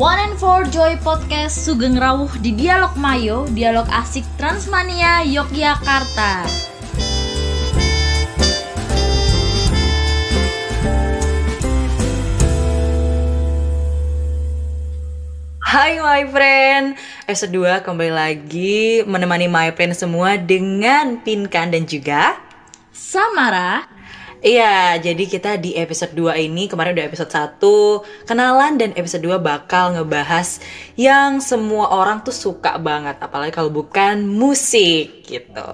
One and Four Joy Podcast Sugeng Rawuh di Dialog Mayo, Dialog Asik Transmania Yogyakarta. Hai my friend, episode 2 kembali lagi menemani my friend semua dengan Pinkan dan juga Samara, Iya, jadi kita di episode 2 ini kemarin udah episode 1 kenalan dan episode 2 bakal ngebahas yang semua orang tuh suka banget apalagi kalau bukan musik gitu.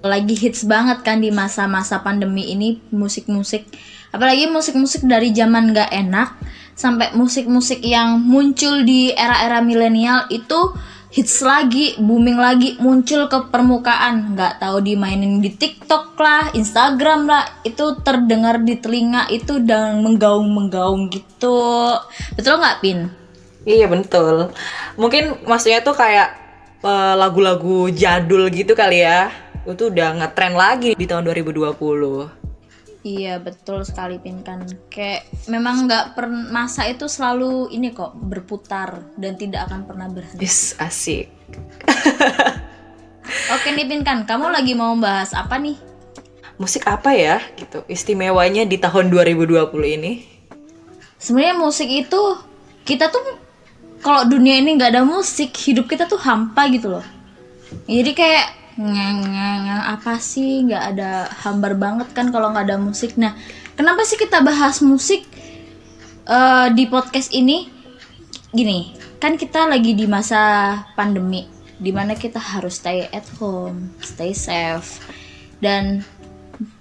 lagi hits banget kan di masa-masa pandemi ini musik-musik apalagi musik-musik dari zaman gak enak sampai musik-musik yang muncul di era-era milenial itu hits lagi booming lagi muncul ke permukaan nggak tahu dimainin di TikTok lah Instagram lah itu terdengar di telinga itu dan menggaung menggaung gitu betul nggak pin Iya betul. Mungkin maksudnya tuh kayak eh, lagu-lagu jadul gitu kali ya. Itu udah ngetren lagi di tahun 2020. Iya betul sekali Pin kan kayak memang nggak per masa itu selalu ini kok berputar dan tidak akan pernah berhenti. Yes, asik. Oke nih Pin kan kamu lagi mau bahas apa nih? Musik apa ya gitu istimewanya di tahun 2020 ini? Sebenarnya musik itu kita tuh kalau dunia ini nggak ada musik hidup kita tuh hampa gitu loh. Jadi kayak ngang, apa sih nggak ada hambar banget kan kalau nggak ada musik. Nah kenapa sih kita bahas musik eh, di podcast ini? Gini kan kita lagi di masa pandemi di mana kita harus stay at home, stay safe dan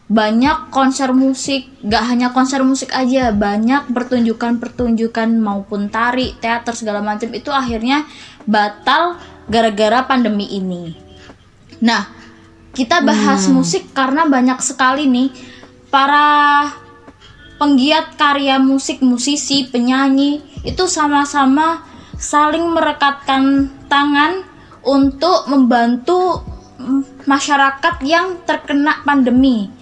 banyak konser musik, gak hanya konser musik aja, banyak pertunjukan-pertunjukan maupun tari, teater segala macam itu akhirnya batal gara-gara pandemi ini. Nah, kita bahas musik karena banyak sekali nih para penggiat karya musik, musisi, penyanyi itu sama-sama saling merekatkan tangan untuk membantu masyarakat yang terkena pandemi.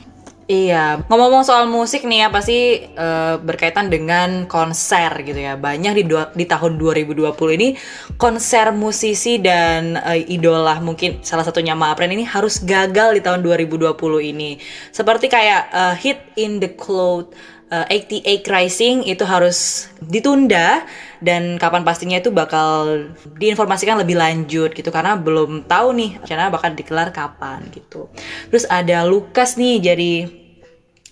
Iya, ngomong-ngomong soal musik nih ya pasti eh, berkaitan dengan konser gitu ya. Banyak di dua- di tahun 2020 ini konser musisi dan eh, idola mungkin salah satunya Maapren ini harus gagal di tahun 2020 ini. Seperti kayak eh, Hit in the Cloud 88 Rising itu harus ditunda dan kapan pastinya itu bakal diinformasikan lebih lanjut gitu karena belum tahu nih rencana bakal digelar kapan gitu. Terus ada Lukas nih jadi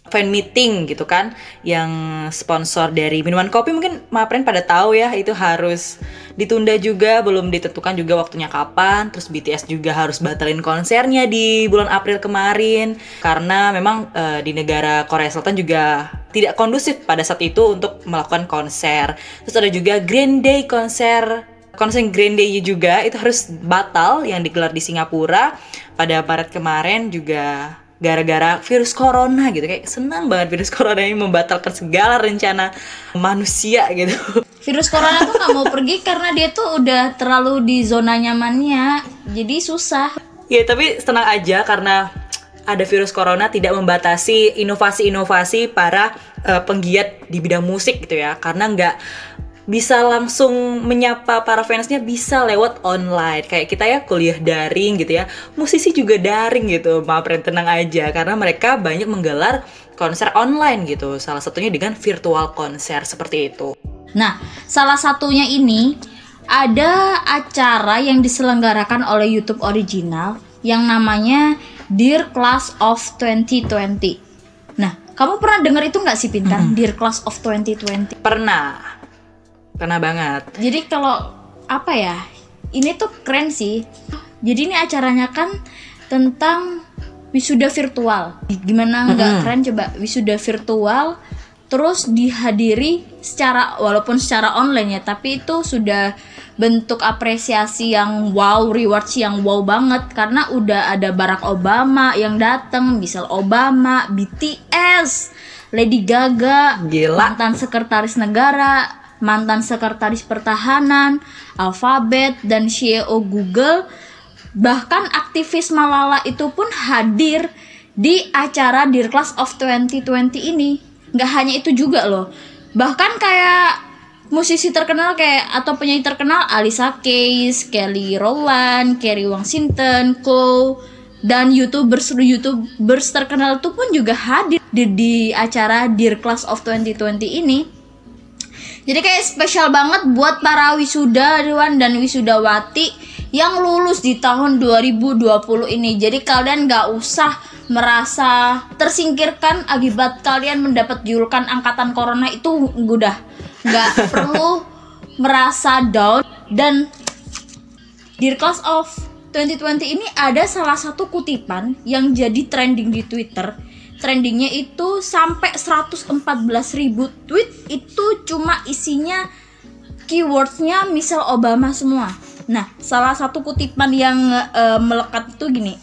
fan meeting gitu kan yang sponsor dari minuman kopi mungkin Mapren pada tahu ya itu harus ditunda juga belum ditentukan juga waktunya kapan terus BTS juga harus batalin konsernya di bulan April kemarin karena memang eh, di negara Korea Selatan juga tidak kondusif pada saat itu untuk melakukan konser. Terus ada juga Green Day konser. Konser Green Day juga itu harus batal yang digelar di Singapura. Pada Maret kemarin juga gara-gara virus corona gitu. Kayak senang banget virus corona ini membatalkan segala rencana manusia gitu. Virus corona tuh nggak mau pergi karena dia tuh udah terlalu di zona nyamannya, jadi susah. ya tapi tenang aja karena ada virus corona tidak membatasi inovasi-inovasi para eh, penggiat di bidang musik gitu ya. Karena nggak bisa langsung menyapa para fansnya bisa lewat online. Kayak kita ya kuliah daring gitu ya. Musisi juga daring gitu. Maaf tenang aja. Karena mereka banyak menggelar konser online gitu. Salah satunya dengan virtual konser seperti itu. Nah, salah satunya ini ada acara yang diselenggarakan oleh YouTube original yang namanya Dear Class of 2020. Nah, kamu pernah dengar itu nggak sih Pintar? Dear Class of 2020. pernah pernah banget Jadi kalau apa ya? Ini tuh keren sih. Jadi ini acaranya kan tentang wisuda virtual. Gimana nggak keren coba wisuda virtual terus dihadiri secara walaupun secara online ya, tapi itu sudah bentuk apresiasi yang wow, rewards yang wow banget karena udah ada Barack Obama yang datang, Michelle Obama, BTS, Lady Gaga, Gila. mantan sekretaris negara, mantan sekretaris pertahanan, Alphabet dan CEO Google, bahkan aktivis Malala itu pun hadir di acara Dear Class of 2020 ini. Nggak hanya itu juga loh, bahkan kayak musisi terkenal kayak atau penyanyi terkenal Alisa Keys, Kelly Rowland, Kerry Washington, Chloe dan youtubers youtubers terkenal itu pun juga hadir di, di acara Dear Class of 2020 ini. Jadi kayak spesial banget buat para wisudawan dan wisudawati yang lulus di tahun 2020 ini. Jadi kalian nggak usah merasa tersingkirkan akibat kalian mendapat julukan angkatan corona itu udah nggak perlu merasa down. Dan Dear Class of 2020 ini ada salah satu kutipan yang jadi trending di Twitter. Trendingnya itu sampai 114 ribu tweet itu cuma isinya keywordnya Michelle Obama semua. Nah salah satu kutipan yang uh, melekat itu gini.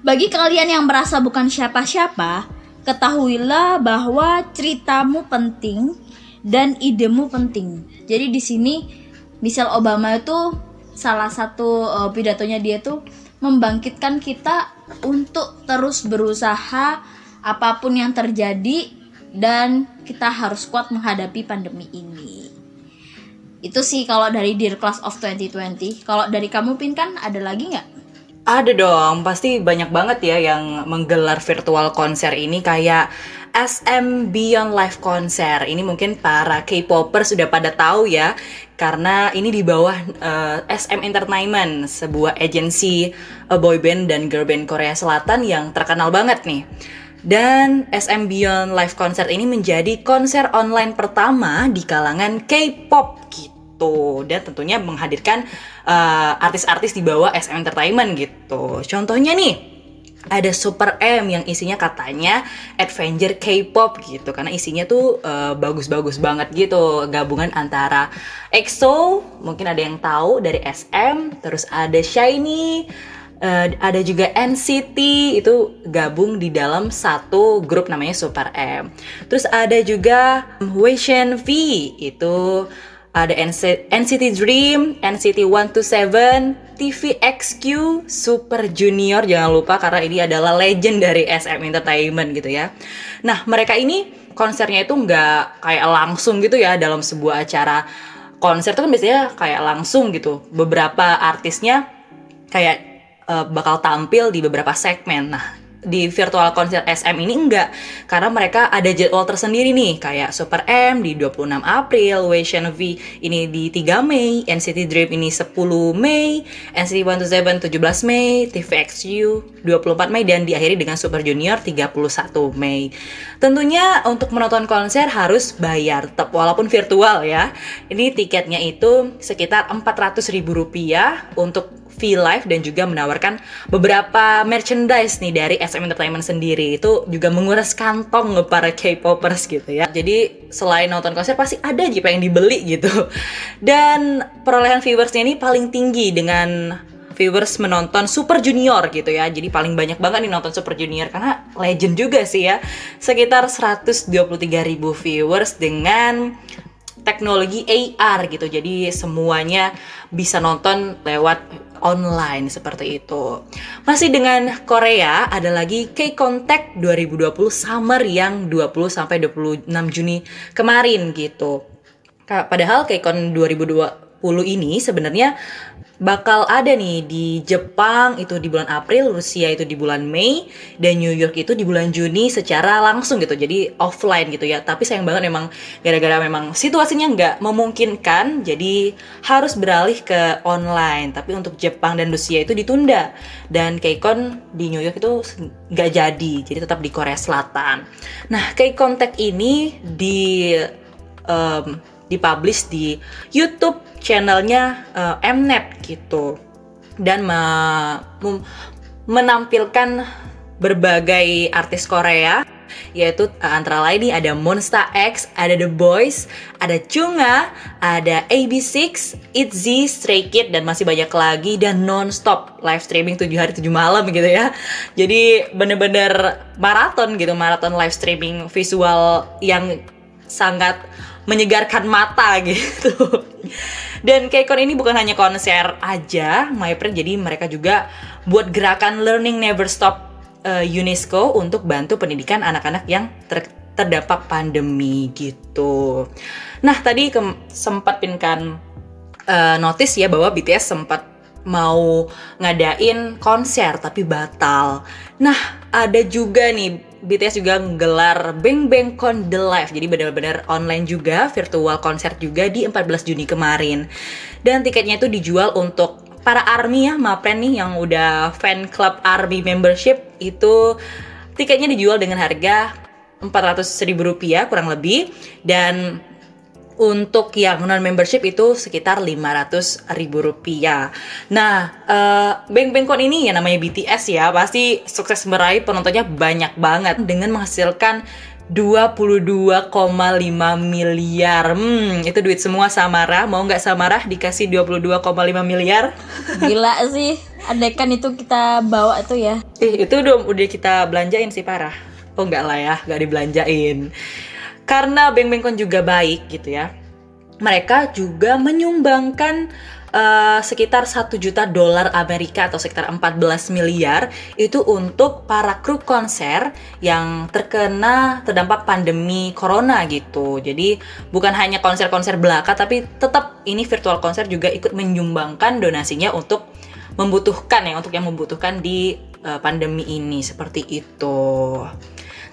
Bagi kalian yang merasa bukan siapa-siapa ketahuilah bahwa ceritamu penting dan idemu penting jadi di sini Michelle Obama itu salah satu uh, pidatonya dia tuh membangkitkan kita untuk terus berusaha apa pun yang terjadi dan kita harus kuat menghadapi pandemi ini. Itu sih kalau dari Dear Class of 2020. Kalau dari kamu Pin kan ada lagi nggak? Ada dong, pasti banyak banget ya yang menggelar virtual konser ini kayak SM Beyond Live Konser. Ini mungkin para K-popers sudah pada tahu ya, karena ini di bawah uh, eh, SM Entertainment, sebuah agensi uh, boy band dan girl band Korea Selatan yang terkenal banget nih. Dan SM Beyond Live Concert ini menjadi konser online pertama di kalangan K-pop gitu dan tentunya menghadirkan uh, artis-artis di bawah SM Entertainment gitu. Contohnya nih ada Super M yang isinya katanya adventure K-pop gitu. Karena isinya tuh uh, bagus-bagus banget gitu. Gabungan antara EXO mungkin ada yang tahu dari SM terus ada Shiny uh, ada juga NCT itu gabung di dalam satu grup namanya Super M. Terus ada juga Wei V itu ada NCT Dream, NCT 127, TVXQ, Super Junior jangan lupa karena ini adalah legend dari SM Entertainment gitu ya. Nah mereka ini konsernya itu nggak kayak langsung gitu ya dalam sebuah acara konser itu kan biasanya kayak langsung gitu. Beberapa artisnya kayak uh, bakal tampil di beberapa segmen. Nah di virtual konser SM ini enggak karena mereka ada jadwal tersendiri nih kayak Super M di 26 April, Wation V ini di 3 Mei, NCT Dream ini 10 Mei, NCT 127 17 Mei, TVXU 24 Mei dan diakhiri dengan Super Junior 31 Mei. Tentunya untuk menonton konser harus bayar tetap walaupun virtual ya. Ini tiketnya itu sekitar 400 ribu rupiah untuk V Live dan juga menawarkan beberapa merchandise nih dari SM Entertainment sendiri itu juga menguras kantong para K-popers gitu ya. Jadi selain nonton konser pasti ada aja pengen dibeli gitu. Dan perolehan viewersnya ini paling tinggi dengan viewers menonton Super Junior gitu ya. Jadi paling banyak banget nih nonton Super Junior karena legend juga sih ya. Sekitar 123 ribu viewers dengan teknologi AR gitu. Jadi semuanya bisa nonton lewat online seperti itu. Masih dengan Korea ada lagi K-Contact 2020 Summer yang 20 sampai 26 Juni kemarin gitu. Padahal K-Con 2020 ini sebenarnya bakal ada nih di Jepang itu di bulan April, Rusia itu di bulan Mei, dan New York itu di bulan Juni secara langsung gitu, jadi offline gitu ya. Tapi sayang banget memang gara-gara memang situasinya nggak memungkinkan, jadi harus beralih ke online. Tapi untuk Jepang dan Rusia itu ditunda, dan KCON di New York itu nggak jadi, jadi tetap di Korea Selatan. Nah, K-Contact ini di um, dipublish di YouTube channelnya uh, Mnet gitu dan me menampilkan berbagai artis Korea yaitu uh, antara lain nih ada Monsta X, ada The Boys, ada Chunga, ada AB6, ITZY, Stray Kid dan masih banyak lagi dan non-stop live streaming 7 hari 7 malam gitu ya. Jadi bener-bener maraton gitu, maraton live streaming visual yang sangat menyegarkan mata gitu. Dan KCON ini bukan hanya konser aja, MyPrint jadi mereka juga buat gerakan Learning Never Stop uh, UNESCO untuk bantu pendidikan anak-anak yang ter terdampak pandemi gitu. Nah tadi sempat pinkan uh, notice ya bahwa BTS sempat mau ngadain konser tapi batal. Nah ada juga nih BTS juga nggelar Bang Bang Con The Live. Jadi benar-benar online juga virtual konser juga di 14 Juni kemarin. Dan tiketnya itu dijual untuk para army ya Mapren nih yang udah fan club army membership. Itu tiketnya dijual dengan harga 400 ribu rupiah kurang lebih. Dan untuk yang non membership itu sekitar 500 ribu rupiah. Nah, uh, Bang Bangkon ini ya namanya BTS ya pasti sukses meraih penontonnya banyak banget dengan menghasilkan 22,5 miliar. Hmm, itu duit semua Samara. Mau nggak Samara dikasih 22,5 miliar? Gila sih. Andaikan itu kita bawa tuh ya. Ih, itu udah udah kita belanjain sih parah. Oh enggak lah ya, nggak dibelanjain karena Beng Bengkon juga baik gitu ya. Mereka juga menyumbangkan uh, sekitar 1 juta dolar Amerika atau sekitar 14 miliar itu untuk para kru konser yang terkena terdampak pandemi corona gitu. Jadi bukan hanya konser-konser belaka tapi tetap ini virtual konser juga ikut menyumbangkan donasinya untuk membutuhkan ya untuk yang membutuhkan di uh, pandemi ini seperti itu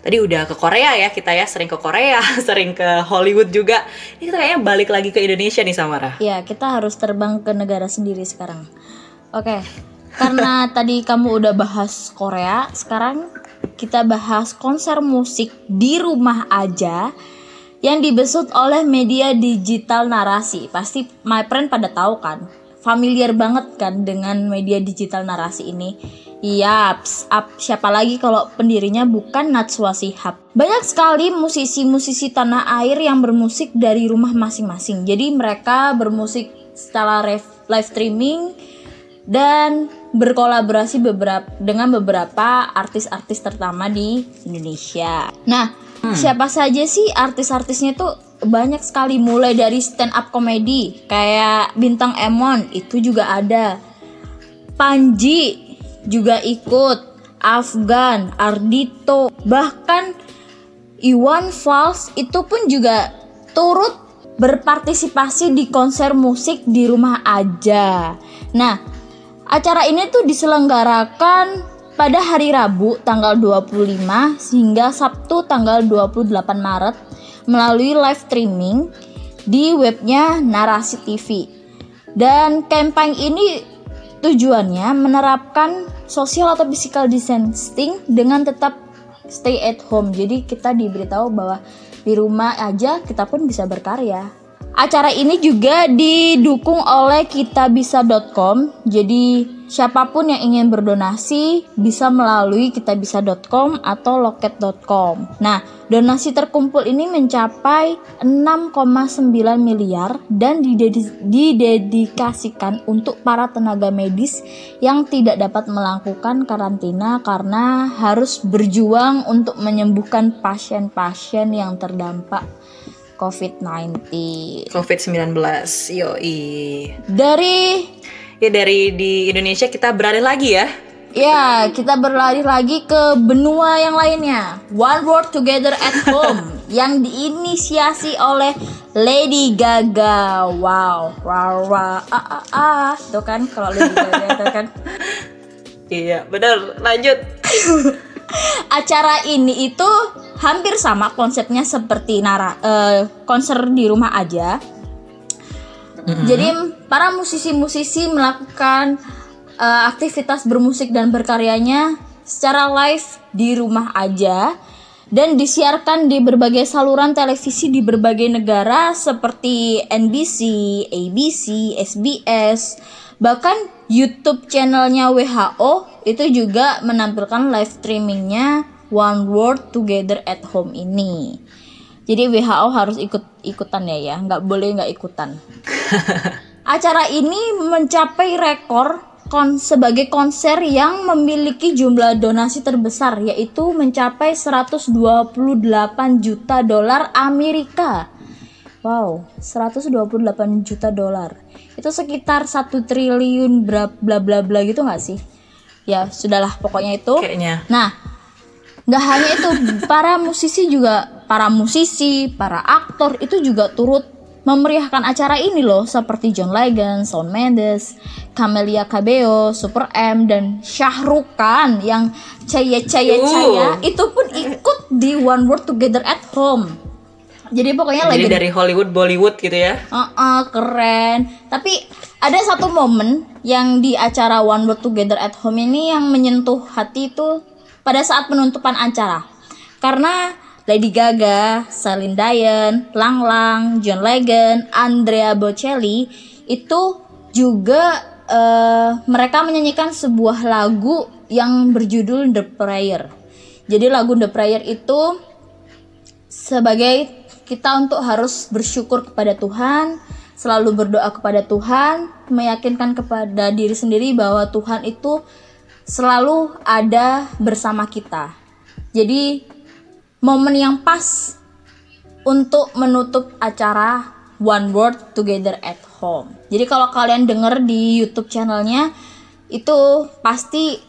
tadi udah ke Korea ya kita ya sering ke Korea sering ke Hollywood juga. Ini kita kayaknya balik lagi ke Indonesia nih Samara. Ya kita harus terbang ke negara sendiri sekarang. Oke karena tadi kamu udah bahas Korea sekarang kita bahas konser musik di rumah aja yang dibesut oleh media digital narasi. Pasti my friend pada tahu kan familiar banget kan dengan media digital narasi ini Yaps, up siapa lagi kalau pendirinya bukan Natswa Shihab. Banyak sekali musisi-musisi tanah air yang bermusik dari rumah masing-masing. Jadi mereka bermusik secara live streaming dan berkolaborasi beberapa dengan beberapa artis-artis terutama di Indonesia. Nah, hmm. siapa saja sih artis-artisnya tuh banyak sekali mulai dari stand up komedi kayak bintang Emon itu juga ada. Panji juga ikut Afgan, Ardito, bahkan Iwan Fals itu pun juga turut berpartisipasi di konser musik di rumah aja. Nah, acara ini tuh diselenggarakan pada hari Rabu tanggal 25 hingga Sabtu tanggal 28 Maret melalui live streaming di webnya Narasi TV. Dan campaign ini tujuannya menerapkan social atau physical distancing dengan tetap stay at home. Jadi kita diberitahu bahwa di rumah aja kita pun bisa berkarya. Acara ini juga didukung oleh kitabisa.com. Jadi siapa pun yang ingin berdonasi bisa melalui kitabisa.com atau loket.com. Nah, donasi terkumpul ini mencapai 6,9 miliar dan didedikasikan untuk para tenaga medis yang tidak dapat melakukan karantina karena harus berjuang untuk menyembuhkan pasien-pasien yang terdampak COVID-19. COVID-19, yoi. Dari ya dari di Indonesia kita beralih lagi ya. Ya, kita berlari lagi ke benua yang lainnya. One World Together at Home yang diinisiasi oleh Lady Gaga. Wow, wow, wow, ah, ah, ah. Itu kan kalau Lady Gaga itu kan. Iya, benar. Lanjut. Acara ini itu hampir sama konsepnya seperti nara uh, konser di rumah aja. Mm-hmm. Jadi para musisi-musisi melakukan uh, aktivitas bermusik dan berkaryanya secara live di rumah aja dan disiarkan di berbagai saluran televisi di berbagai negara seperti NBC, ABC, SBS, bahkan YouTube channelnya WHO itu juga menampilkan live streamingnya One World Together at Home ini. Jadi WHO harus ikut ikutan ya ya, nggak boleh nggak ikutan. Acara ini mencapai rekor kon sebagai konser yang memiliki jumlah donasi terbesar yaitu mencapai 128 juta dolar Amerika. Wow, 128 juta dolar. Itu sekitar satu triliun bla bla bla bla gitu nggak sih? Ya, sudahlah pokoknya itu. Kayaknya. Nah, Gak hanya itu, para musisi juga para musisi, para aktor itu juga turut memeriahkan acara ini loh seperti John Legend, Shawn Mendes, Camelia Cabello, Super M dan Shah Rukh Khan yang caya caya caya Uh. itu pun ikut di One World Together at Home. Jadi pokoknya Jadi lagi dari Hollywood Bollywood gitu ya. Uh-uh, keren. Tapi ada satu momen yang di acara One World Together at Home ini yang menyentuh hati itu pada saat penutupan acara. Karena Lady Gaga, Celine Dion, Lang Lang, John Legend, Andrea Bocelli itu juga eh, mereka menyanyikan sebuah lagu yang berjudul The Prayer. Jadi lagu The Prayer itu sebagai kita untuk harus bersyukur kepada Tuhan, selalu berdoa kepada Tuhan, meyakinkan kepada diri sendiri bahwa Tuhan itu selalu ada bersama kita. Jadi momen yang pas untuk menutup acara One World Together at Home. Jadi kalau kalian denger di YouTube channelnya itu pasti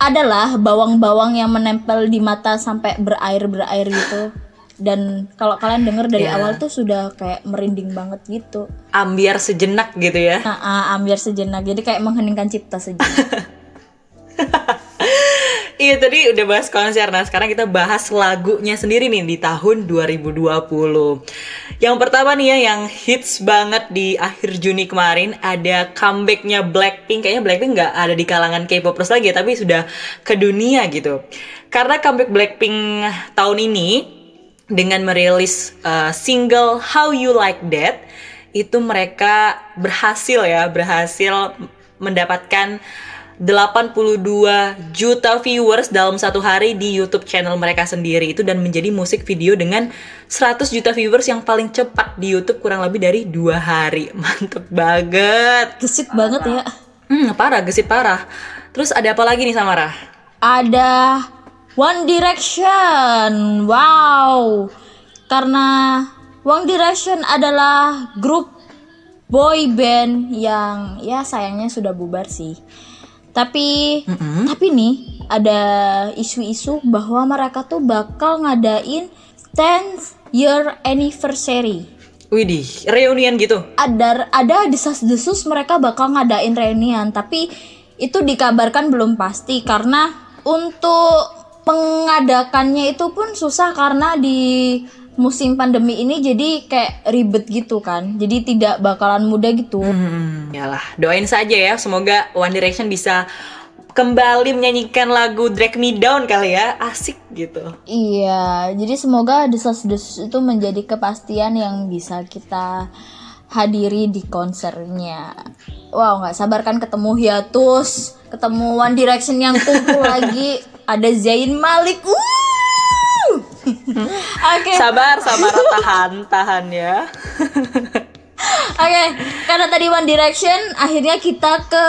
adalah bawang-bawang yang menempel di mata sampai berair-berair gitu. Dan kalau kalian denger dari Ya. awal tuh sudah kayak merinding banget gitu. Ambiar sejenak gitu ya. Nah, ah, ambiar sejenak. Jadi kayak mengheningkan cipta sejenak. Iya tadi udah bahas konser, nah sekarang kita bahas lagunya sendiri nih di tahun 2020 Yang pertama nih ya yang hits banget di akhir Juni kemarin Ada comebacknya Blackpink, kayaknya Blackpink nggak ada di kalangan K-popers lagi Tapi sudah ke dunia gitu. Karena comeback Blackpink tahun ini dengan merilis uh, single How You Like That itu mereka berhasil ya berhasil mendapatkan 82 juta viewers dalam satu hari di YouTube channel mereka sendiri itu dan menjadi musik video dengan 100 juta viewers yang paling cepat di YouTube kurang lebih dari dua hari mantep banget Gesit banget ya. hmm parah gesit parah terus ada apa lagi nih Samara Ada One Direction. Wow. Karena One Direction adalah grup boy band yang ya sayangnya sudah bubar sih. Tapi tapi nih ada isu-isu bahwa mereka tuh bakal ngadain 10th year anniversary. Widih reunian gitu Ada ada desas-desus mereka bakal ngadain reunian, tapi itu dikabarkan belum pasti karena untuk pengadakannya itu pun susah karena di musim pandemi ini jadi kayak ribet gitu kan. Jadi tidak bakalan mudah gitu. Hmm, yalah, doain saja ya. Semoga One Direction bisa kembali menyanyikan lagu Drag Me Down kali ya. Asik gitu. Iya, jadi semoga desas-desus itu menjadi kepastian yang bisa kita hadiri di konsernya. Wow, nggak sabar kan ketemu Hiatus, ketemu One Direction yang kumpul lagi. Ada Zayn Malik. Uh! Oke, Sabar, sabar, tahan, tahan ya. oke. Karena tadi One Direction, akhirnya kita ke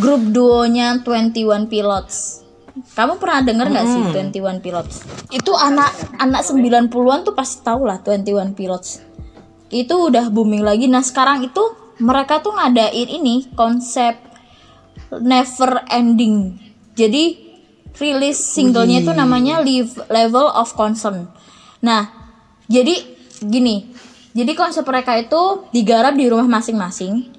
grup duonya 21 Pilots. Kamu pernah denger nggak sih 21 Pilots? Itu anak anak 90-an tuh pasti tahu lah 21 Pilots. Itu udah booming lagi. Nah, sekarang itu mereka tuh ngadain ini konsep never ending. Jadi rilis singlenya itu namanya Live Level of Concern. Nah, jadi gini. Jadi konsep mereka itu digarap di rumah masing-masing.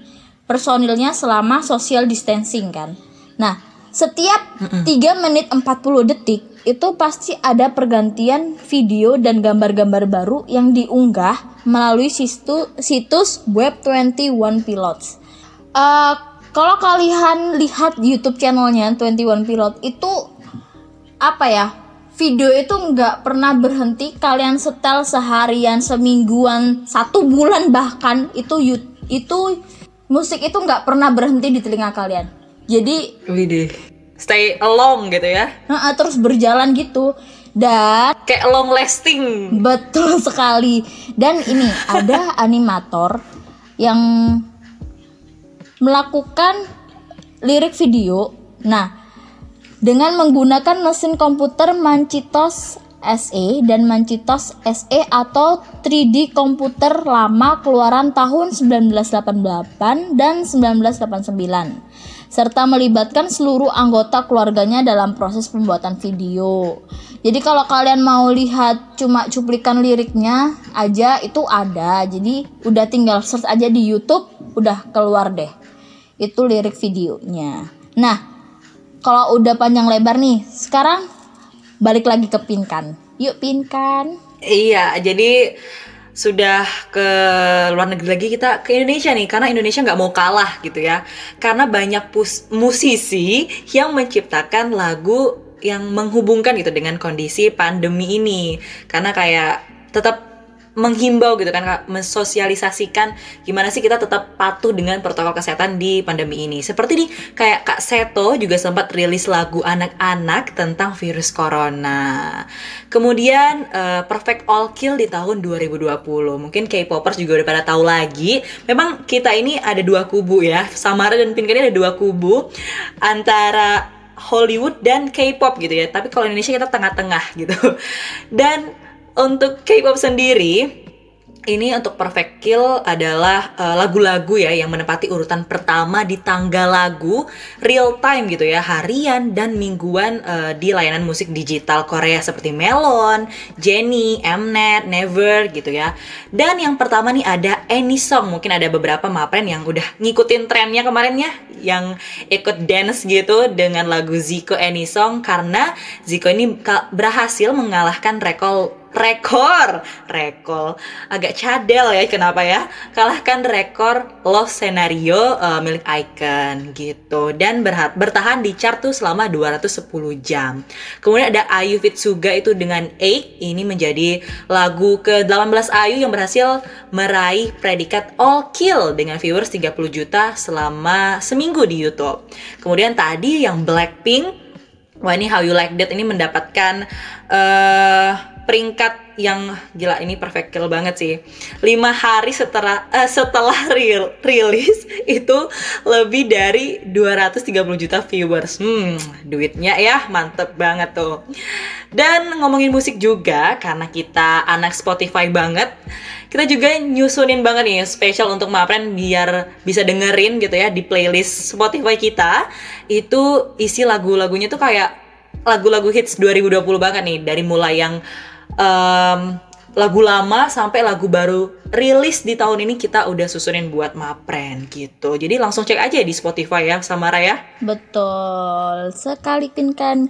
Personilnya selama social distancing kan. Nah, setiap 3 menit 40 detik itu pasti ada pergantian video dan gambar-gambar baru yang diunggah melalui situ, situs web 21 Pilots. Eh, kalau kalian lihat YouTube channelnya 21 Pilot itu apa ya video itu nggak pernah berhenti kalian setel seharian semingguan satu bulan bahkan itu itu musik itu nggak pernah berhenti di telinga kalian jadi Widih. Stay along gitu ya. nah, terus berjalan gitu dan Kayak long lasting. Betul sekali. Dan ini ada animator yang melakukan lirik video. Nah, dengan menggunakan mesin komputer Mancitos SE dan Mancitos SE atau 3D komputer lama keluaran tahun 1988 dan 1989. serta melibatkan seluruh anggota keluarganya dalam proses pembuatan video. Jadi kalau kalian mau lihat cuma cuplikan liriknya aja itu ada. Jadi udah tinggal search aja di YouTube udah keluar deh. Itu lirik videonya. Nah, kalau udah panjang lebar nih, sekarang balik lagi ke Pinkan. Yuk Pinkan. Iya, jadi sudah ke luar negeri lagi kita ke Indonesia nih karena Indonesia nggak mau kalah gitu ya karena banyak musisi yang menciptakan lagu yang menghubungkan gitu dengan kondisi pandemi ini karena kayak tetap menghimbau gitu kan Kak, mensosialisasikan gimana sih kita tetap patuh dengan protokol kesehatan di pandemi ini. Seperti di kayak Kak Seto juga sempat rilis lagu anak-anak tentang virus corona. Kemudian eh, Perfect All Kill di tahun 2020. Mungkin K-popers juga udah pada tahu lagi. Memang kita ini ada dua kubu ya. Samara dan Pink ini ada dua kubu antara Hollywood dan K-pop gitu ya. Tapi kalau Indonesia kita tengah-tengah gitu. Dan untuk K-pop sendiri, ini untuk Perfect Kill adalah eh, lagu-lagu ya yang menempati urutan pertama di tangga lagu real time gitu ya harian dan mingguan eh, di layanan musik digital Korea seperti Melon, Jennie, Mnet, Never gitu ya. Dan yang pertama nih ada Any Song mungkin ada beberapa mapren yang udah ngikutin trennya kemarin ya yang ikut dance gitu dengan lagu Zico Any Song karena Zico ini berhasil mengalahkan rekor rekor. Rekor. Agak cadel ya kenapa ya? Kalahkan rekor Lost Scenario uh, milik Icon gitu. Dan berha- bertahan di chart tuh selama 210 jam. Kemudian ada Ayu Fitsuga itu dengan Eight. Ini menjadi lagu ke-18 Ayu yang berhasil meraih predikat All Kill dengan viewers 30 juta selama seminggu di YouTube. Kemudian tadi yang Blackpink Wah ini How You Like That ini mendapatkan eh peringkat yang gila ini perfect kill banget sih. Lima hari setelah eh, setelah real, rilis itu lebih dari 230 juta viewers. Hmm, duitnya ya mantep banget tuh. Dan ngomongin musik juga karena kita anak Spotify banget, kita juga nyusunin banget nih spesial untuk Mapren biar bisa dengerin gitu ya di playlist Spotify kita. Itu isi lagu-lagunya tuh kayak lagu-lagu hits 2020 banget nih dari mulai yang em, lagu lama sampai lagu baru rilis di tahun ini kita udah susunin buat Mapren gitu. Jadi langsung cek aja di Spotify ya Samara ya. Betul sekali Pinkan.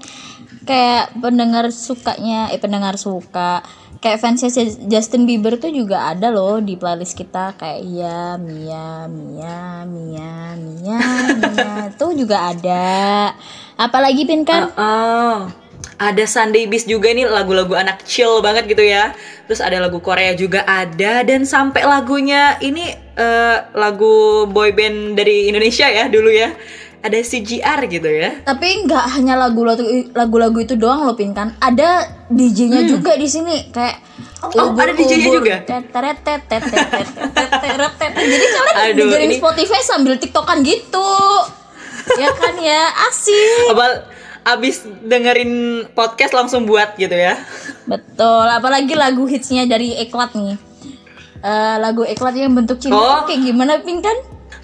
Kayak pendengar sukanya, eh pendengar suka. Kayak fansnya Justin Bieber tuh juga ada loh di playlist kita kayak Iya, Mia, Mia, Mia, Mia, Mia. Tuh juga ada. Apalagi Pinkan? Oh, ada Sunday Beast juga nih lagu-lagu anak chill banget gitu ya. Terus ada lagu Korea juga ada dan sampai lagunya ini eh, lagu boyband dari Indonesia ya dulu ya. Ada CGR gitu ya. Tapi nggak hanya lagu-lagu itu doang loh Pinkan. Ada DJ-nya juga di sini kayak Hmm. Oh, ada DJ-nya juga? Jadi kalian dengerin Spotify sambil TikTokan gitu. ya kan ya, asik. Abis dengerin podcast langsung buat gitu ya. Betul, apalagi lagu hitsnya dari Eklat nih. Eh, lagu Eklat yang bentuk cinta Oh. kayak gimana Pinkan?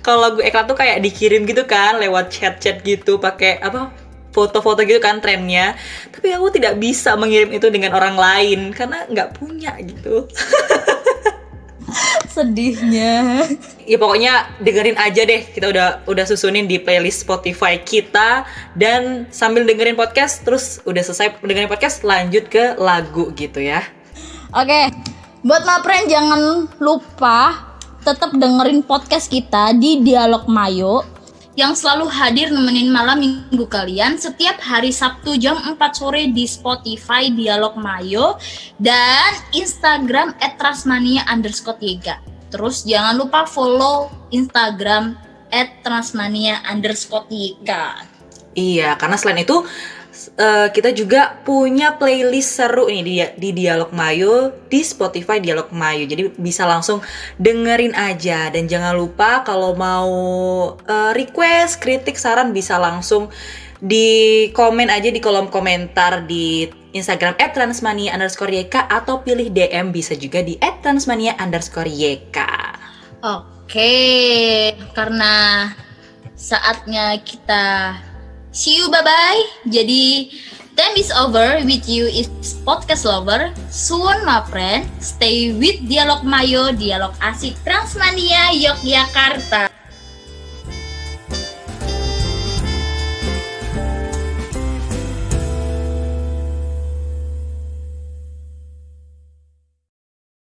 Kalau lagu eklat tuh kayak dikirim gitu kan lewat chat-chat gitu pakai apa foto-foto gitu kan trennya. Tapi aku tidak bisa mengirim itu dengan orang lain karena nggak punya gitu. Sedihnya. Ya pokoknya dengerin aja deh. Kita udah udah susunin di playlist Spotify kita dan sambil dengerin podcast terus udah selesai dengerin podcast lanjut ke lagu gitu ya. Oke, buat Mapren jangan lupa tetap dengerin podcast kita di Dialog Mayo yang selalu hadir nemenin malam minggu kalian setiap hari Sabtu jam 4 sore di Spotify Dialog Mayo dan Instagram @transmania underscore Yega. Terus jangan lupa follow Instagram @transmania underscore Yega. Iya, karena selain itu eh, kita juga punya playlist seru nih di, di Dialog Mayo di Spotify Dialog Mayo. Jadi bisa langsung dengerin aja dan jangan lupa kalau mau eh, request, kritik, saran bisa langsung di komen aja di kolom komentar di Instagram @transmania underscore YK atau pilih DM bisa juga di @transmania underscore YK. Oke, karena saatnya kita see you bye bye. Jadi time is over with you is podcast lover. Soon my friend, stay with Dialog Mayo, Dialog Asik Transmania Yogyakarta.